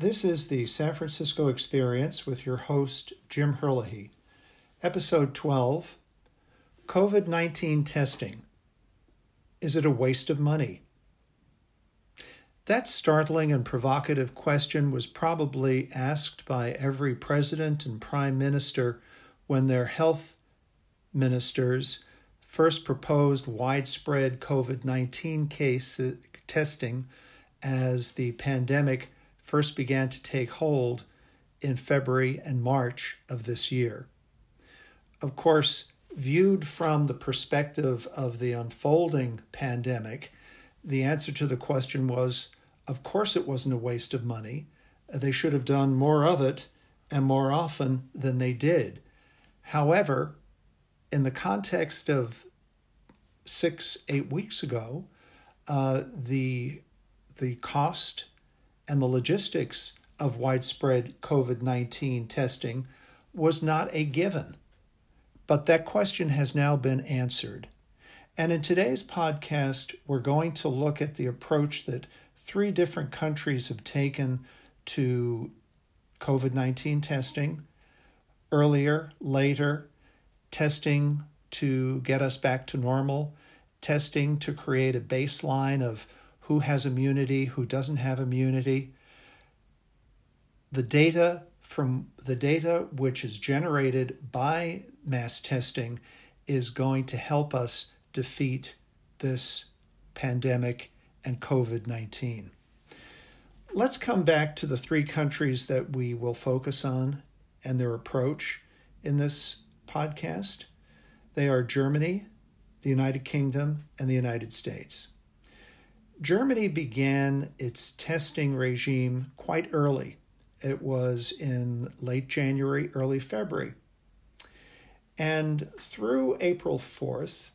This is the San Francisco Experience with your host, Jim Herlihy. Episode 12 COVID 19 Testing. Is it a waste of money? That startling and provocative question was probably asked by every president and prime minister when their health ministers first proposed widespread COVID 19 case uh, testing as the pandemic first began to take hold in February and March of this year. Of course, viewed from the perspective of the unfolding pandemic, the answer to the question was of course, it wasn't a waste of money. They should have done more of it and more often than they did. However, in the context of six, eight weeks ago, uh, the the cost and the logistics of widespread COVID 19 testing was not a given. But that question has now been answered. And in today's podcast, we're going to look at the approach that three different countries have taken to COVID 19 testing earlier, later, testing to get us back to normal, testing to create a baseline of who has immunity, who doesn't have immunity. The data from the data which is generated by mass testing is going to help us defeat this pandemic and COVID 19. Let's come back to the three countries that we will focus on and their approach in this podcast. They are Germany, the United Kingdom, and the United States. Germany began its testing regime quite early. It was in late January, early February. And through April 4th,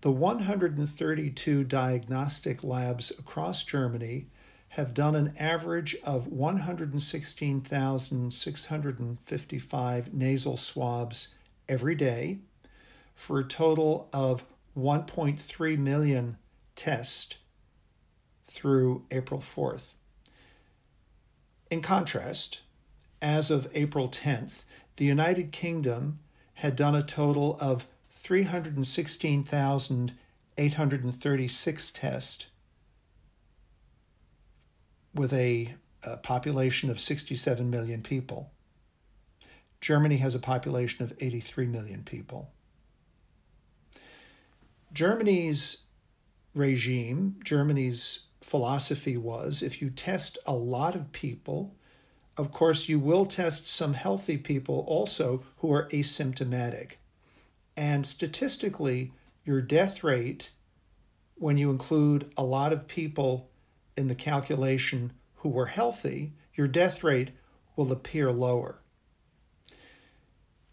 the 132 diagnostic labs across Germany have done an average of 116,655 nasal swabs every day for a total of 1.3 million tests through April 4th. In contrast, as of April 10th, the United Kingdom had done a total of 316,836 tests with a, a, population of 67 million people. Germany has a population of 83 million people. Germany's regime, Germany's philosophy was if you test a lot of people, of course, you will test some healthy people also who are asymptomatic. And statistically, your death rate, when you include a lot of people in the calculation who were healthy, your death rate will appear lower.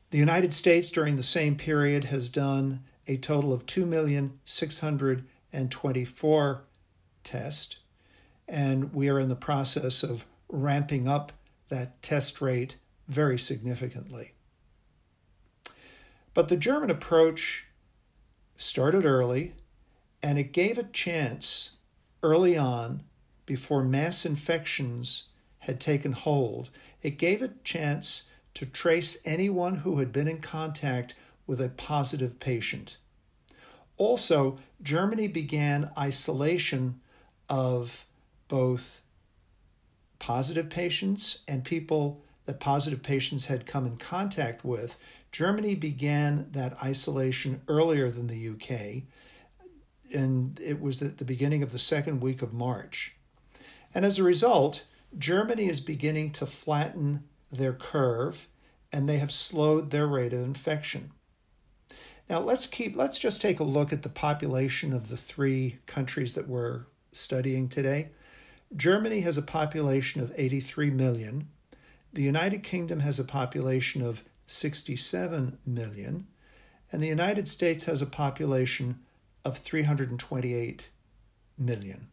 The United States during the same period has done a total of 2,624 tests, and we are in the process of ramping up that test rate very significantly. But the German approach started early, and it gave a chance early on, before mass infections had taken hold, it gave a chance to trace anyone who had been in contact with a positive patient. Also, Germany began isolation of both positive patients and people that positive patients had come in contact with Germany began that isolation earlier than the UK, and it was at the beginning of the second week of March. And as a result, Germany is beginning to flatten their curve and they have slowed their rate of infection. Now let's keep let's just take a look at the population of the three countries that we're studying today. Germany has a population of 83 million. The United Kingdom has a population of 67 million, and the United States has a population of 328 million.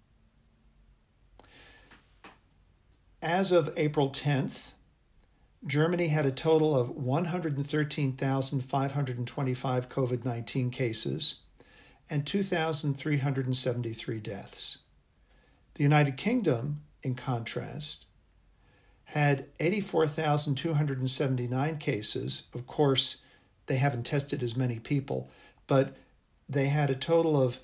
As of April 10th, Germany had a total of 113,525 COVID 19 cases and 2,373 deaths. The United Kingdom, in contrast, had 84,279 cases. Of course, they haven't tested as many people, but they had a total of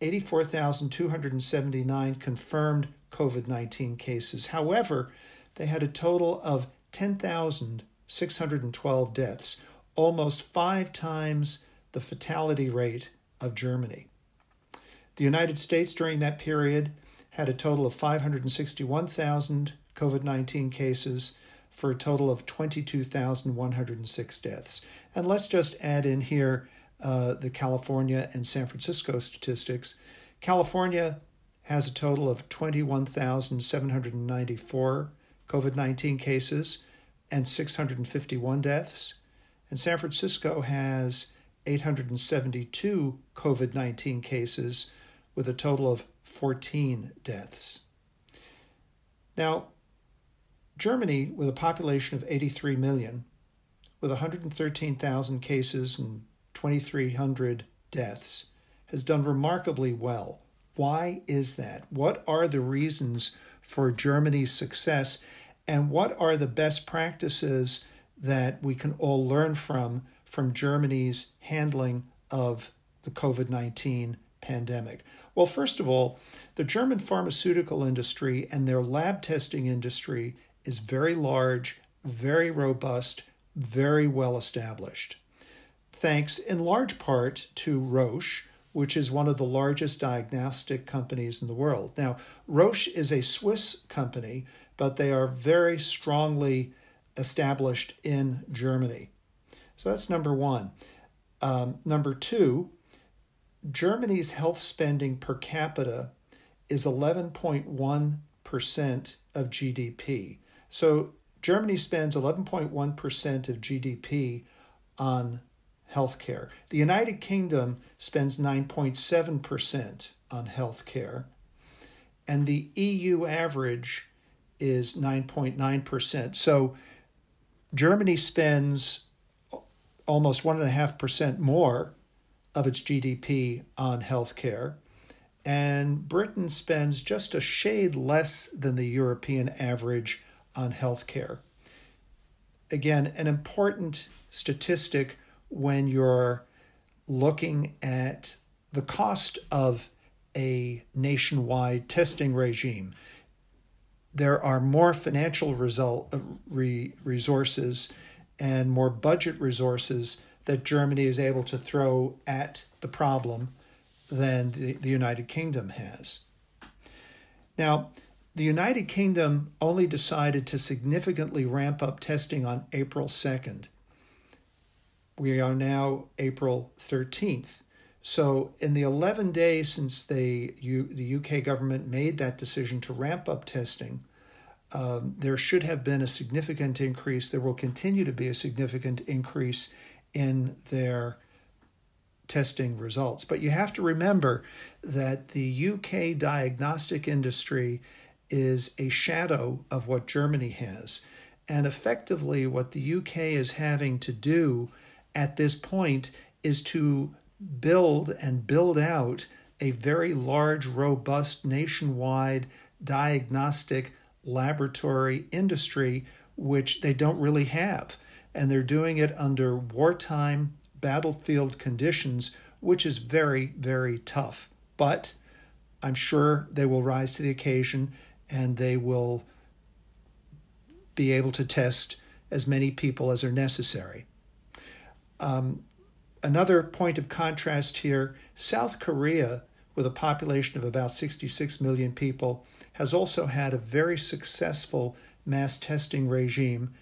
84,279 confirmed COVID 19 cases. However, they had a total of 10,612 deaths, almost five times the fatality rate of Germany. The United States during that period had a total of 561,000 COVID 19 cases for a total of 22,106 deaths. And let's just add in here uh, the California and San Francisco statistics. California has a total of 21,794 COVID 19 cases and 651 deaths. And San Francisco has 872 COVID 19 cases with a total of 14 deaths. Now, Germany, with a population of 83 million, with 113,000 cases and 2,300 deaths, has done remarkably well. Why is that? What are the reasons for Germany's success? And what are the best practices that we can all learn from from Germany's handling of the COVID 19 pandemic? Well, first of all, the German pharmaceutical industry and their lab testing industry is very large, very robust, very well established. Thanks in large part to Roche, which is one of the largest diagnostic companies in the world. Now, Roche is a Swiss company, but they are very strongly established in Germany. So that's number one. Um, number two, Germany's health spending per capita is 11.1% of GDP. So Germany spends 11.1% of GDP on healthcare. The United Kingdom spends 9.7% on healthcare. And the EU average is 9.9%. So Germany spends almost 1.5% more of its GDP on healthcare. And Britain spends just a shade less than the European average on healthcare. Again, an important statistic when you're looking at the cost of a nationwide testing regime. There are more financial result, uh, re, resources and more budget resources that Germany is able to throw at the problem than the, the United Kingdom has. Now, the United Kingdom only decided to significantly ramp up testing on April 2nd. We are now April 13th. So, in the 11 days since they, the UK government made that decision to ramp up testing, um, there should have been a significant increase. There will continue to be a significant increase in their testing results. But you have to remember that the UK diagnostic industry is a shadow of what Germany has. And effectively, what the UK is having to do at this point is to build and build out a very large, robust, nationwide diagnostic laboratory industry, which they don't really have. And they're doing it under wartime battlefield conditions, which is very, very tough. But I'm sure they will rise to the occasion and they will be able to test as many people as are necessary. Um, another point of contrast here South Korea, with a population of about 66 million people, has also had a very successful mass testing regime,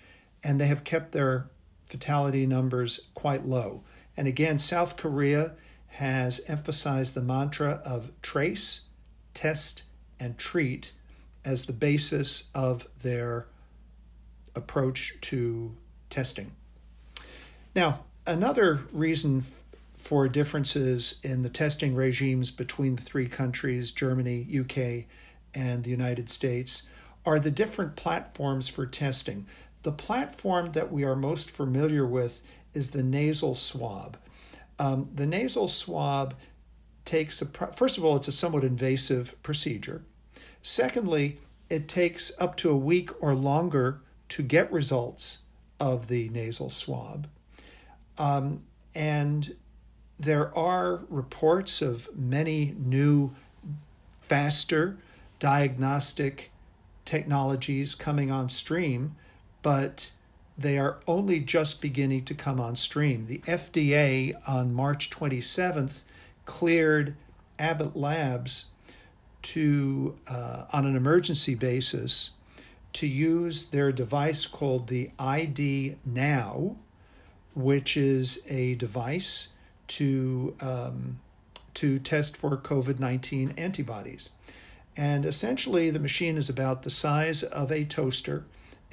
and they have kept their fatality numbers quite low. And again, South Korea has emphasized the mantra of trace, test, and treat as the basis of their approach to testing. Now, another reason for differences in the testing regimes between the three countries, Germany, UK, and the United States, are the different platforms for testing. The platform that we are most familiar with is the nasal swab. Um, the nasal swab takes a, first of all, it's a somewhat invasive procedure. Secondly, it takes up to a week or longer to get results of the nasal swab. Um, and there are reports of many new, faster diagnostic technologies coming on stream, but they are only just beginning to come on stream. The FDA on March 27th cleared Abbott Labs to, uh, on an emergency basis, to use their device called the ID Now, which is a device to um, to test for COVID 19 antibodies. And essentially, the machine is about the size of a toaster.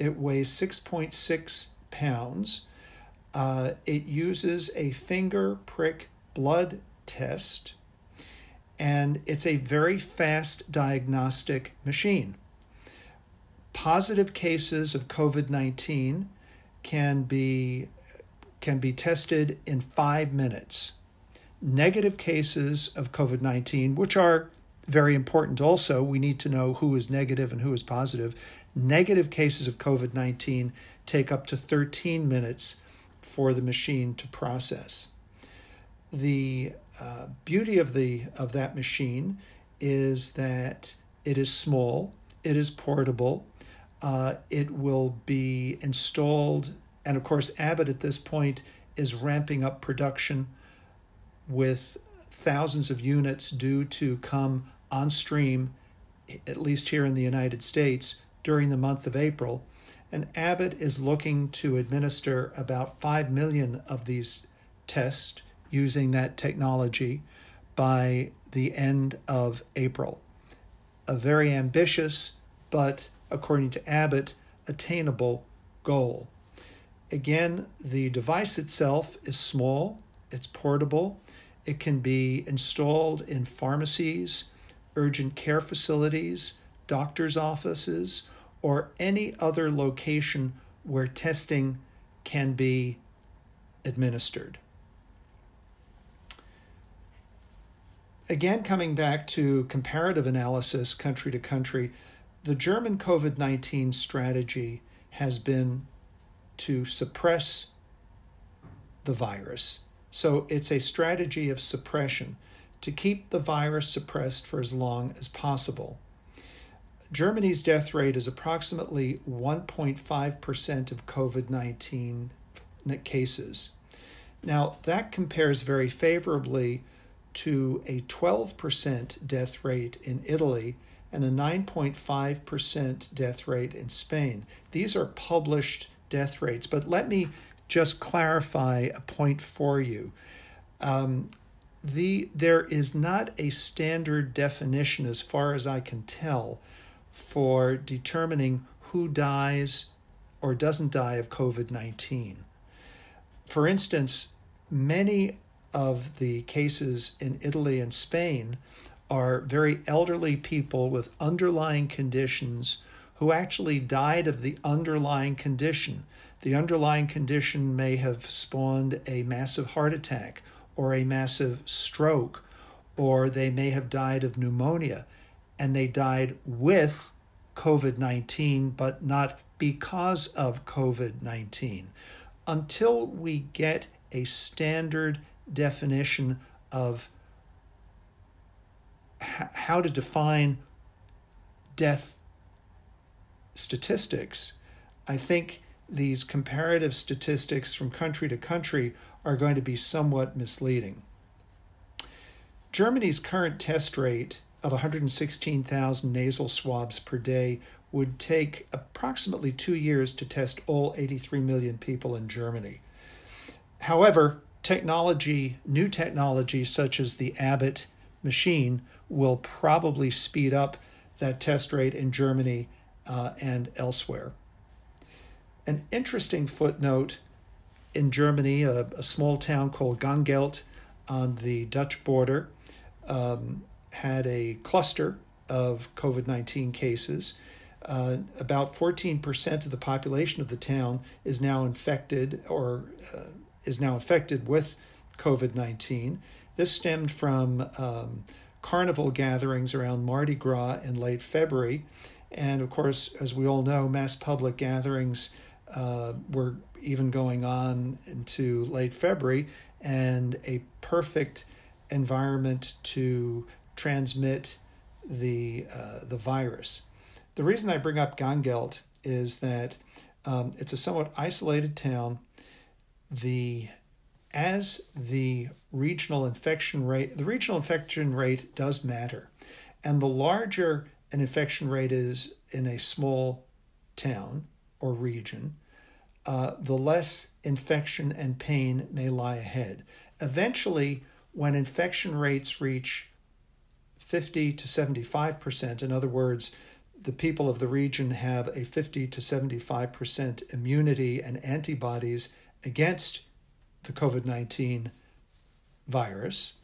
It weighs 6.6 pounds. Uh, it uses a finger prick blood test, and it's a very fast diagnostic machine. Positive cases of COVID 19 can be, can be tested in five minutes. Negative cases of COVID 19, which are very important also, we need to know who is negative and who is positive. Negative cases of COVID 19 take up to 13 minutes for the machine to process. The uh, beauty of, the, of that machine is that it is small, it is portable, uh, it will be installed, and of course, Abbott at this point is ramping up production with thousands of units due to come on stream, at least here in the United States, during the month of April. And Abbott is looking to administer about 5 million of these tests using that technology by the end of April. A very ambitious, but according to Abbott, attainable goal. Again, the device itself is small, it's portable, it can be installed in pharmacies, urgent care facilities, doctor's offices, or any other location where testing can be administered. Again, coming back to comparative analysis country to country, the German COVID 19 strategy has been to suppress the virus so it's a strategy of suppression to keep the virus suppressed for as long as possible. Germany's death rate is approximately 1.5% of COVID 19 cases. Now, that compares very favorably to a 12% death rate in Italy and a 9.5% death rate in Spain. These are published death rates, but let me just clarify a point for you. Um, the there is not a standard definition, as far as I can tell, for determining who dies or doesn't die of COVID 19. For instance, many of the cases in Italy and Spain are very elderly people with underlying conditions who actually died of the underlying condition. The underlying condition may have spawned a massive heart attack or a massive stroke, or they may have died of pneumonia and they died with COVID 19, but not because of COVID 19. Until we get a standard definition of how to define death statistics, I think these comparative statistics from country to country are going to be somewhat misleading. Germany's current test rate of 116,000 nasal swabs per day would take approximately two years to test all 83 million people in Germany. However, technology, new technology such as the Abbott machine, will probably speed up that test rate in Germany uh, and elsewhere. An interesting footnote in Germany, a, a small town called Gangelt on the Dutch border um, had a cluster of COVID 19 cases. Uh, about 14% of the population of the town is now infected or uh, is now infected with COVID 19. This stemmed from um, carnival gatherings around Mardi Gras in late February And of course, as we all know, mass public gatherings uh, were even going on into late February, and a perfect environment to transmit the uh, the virus. The reason I bring up Gangelt is that um, it's a somewhat isolated town. The as the regional infection rate, the regional infection rate does matter, and the larger an infection rate is in a small town or region, uh, the less infection and pain may lie ahead. Eventually, when infection rates reach 50 to 75%, in other words, the people of the region have a 50 to 75% immunity and antibodies against the COVID 19 virus,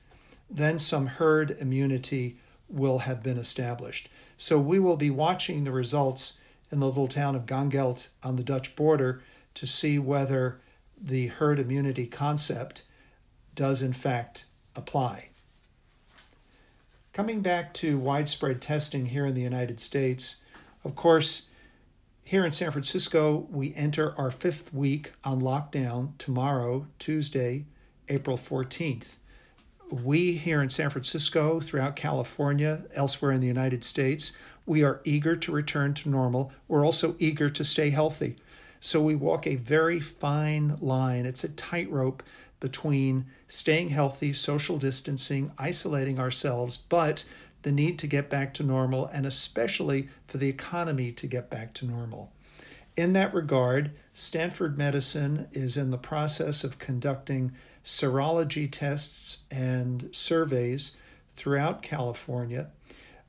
then some herd immunity will have been established. So we will be watching the results in the little town of Gangelt on the Dutch border to see whether the herd immunity concept does in fact apply. Coming back to widespread testing here in the United States, of course, here in San Francisco, we enter our fifth week on lockdown tomorrow, Tuesday, April 14th. We here in San Francisco, throughout California, elsewhere in the United States, we are eager to return to normal. We're also eager to stay healthy. So we walk a very fine line. It's a tightrope between staying healthy, social distancing, isolating ourselves, but the need to get back to normal, and especially for the economy to get back to normal. In that regard, Stanford Medicine is in the process of conducting serology tests and surveys throughout California.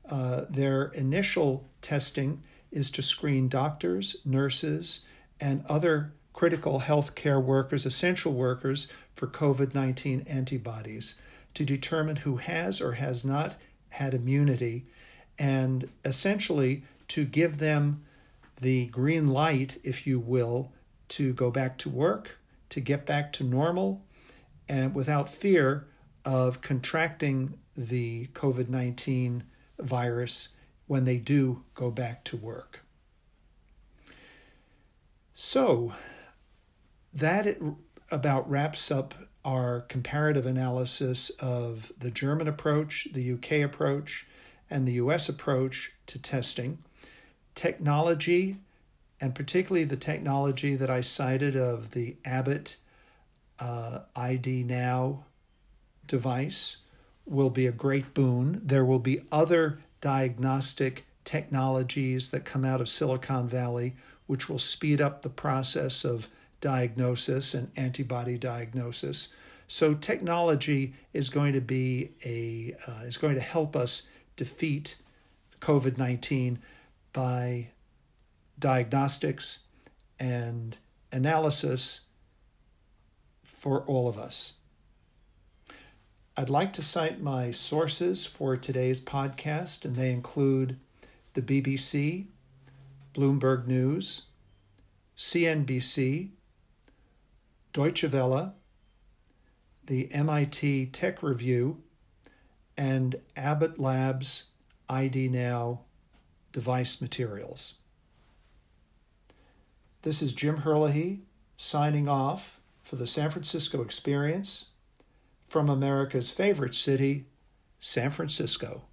Uh, their initial testing is to screen doctors, nurses, and other critical healthcare workers, essential workers for COVID 19 antibodies to determine who has or has not had immunity and essentially to give them the green light, if you will, to go back to work, to get back to normal, and without fear of contracting the COVID 19 virus when they do go back to work. So that about wraps up our comparative analysis of the German approach, the UK approach, and the US approach to testing. Technology, and particularly the technology that I cited of the Abbott uh, ID Now device, will be a great boon. There will be other diagnostic technologies that come out of Silicon Valley which will speed up the process of diagnosis and antibody diagnosis. So technology is going to be a uh, is going to help us defeat COVID nineteen by diagnostics and analysis for all of us. I'd like to cite my sources for today's podcast, and they include the BBC, Bloomberg News, CNBC, Deutsche Welle, the MIT Tech Review, and Abbott Labs ID Now device materials. This is Jim Herlihy signing off for the San Francisco Experience from America's favorite city, San Francisco.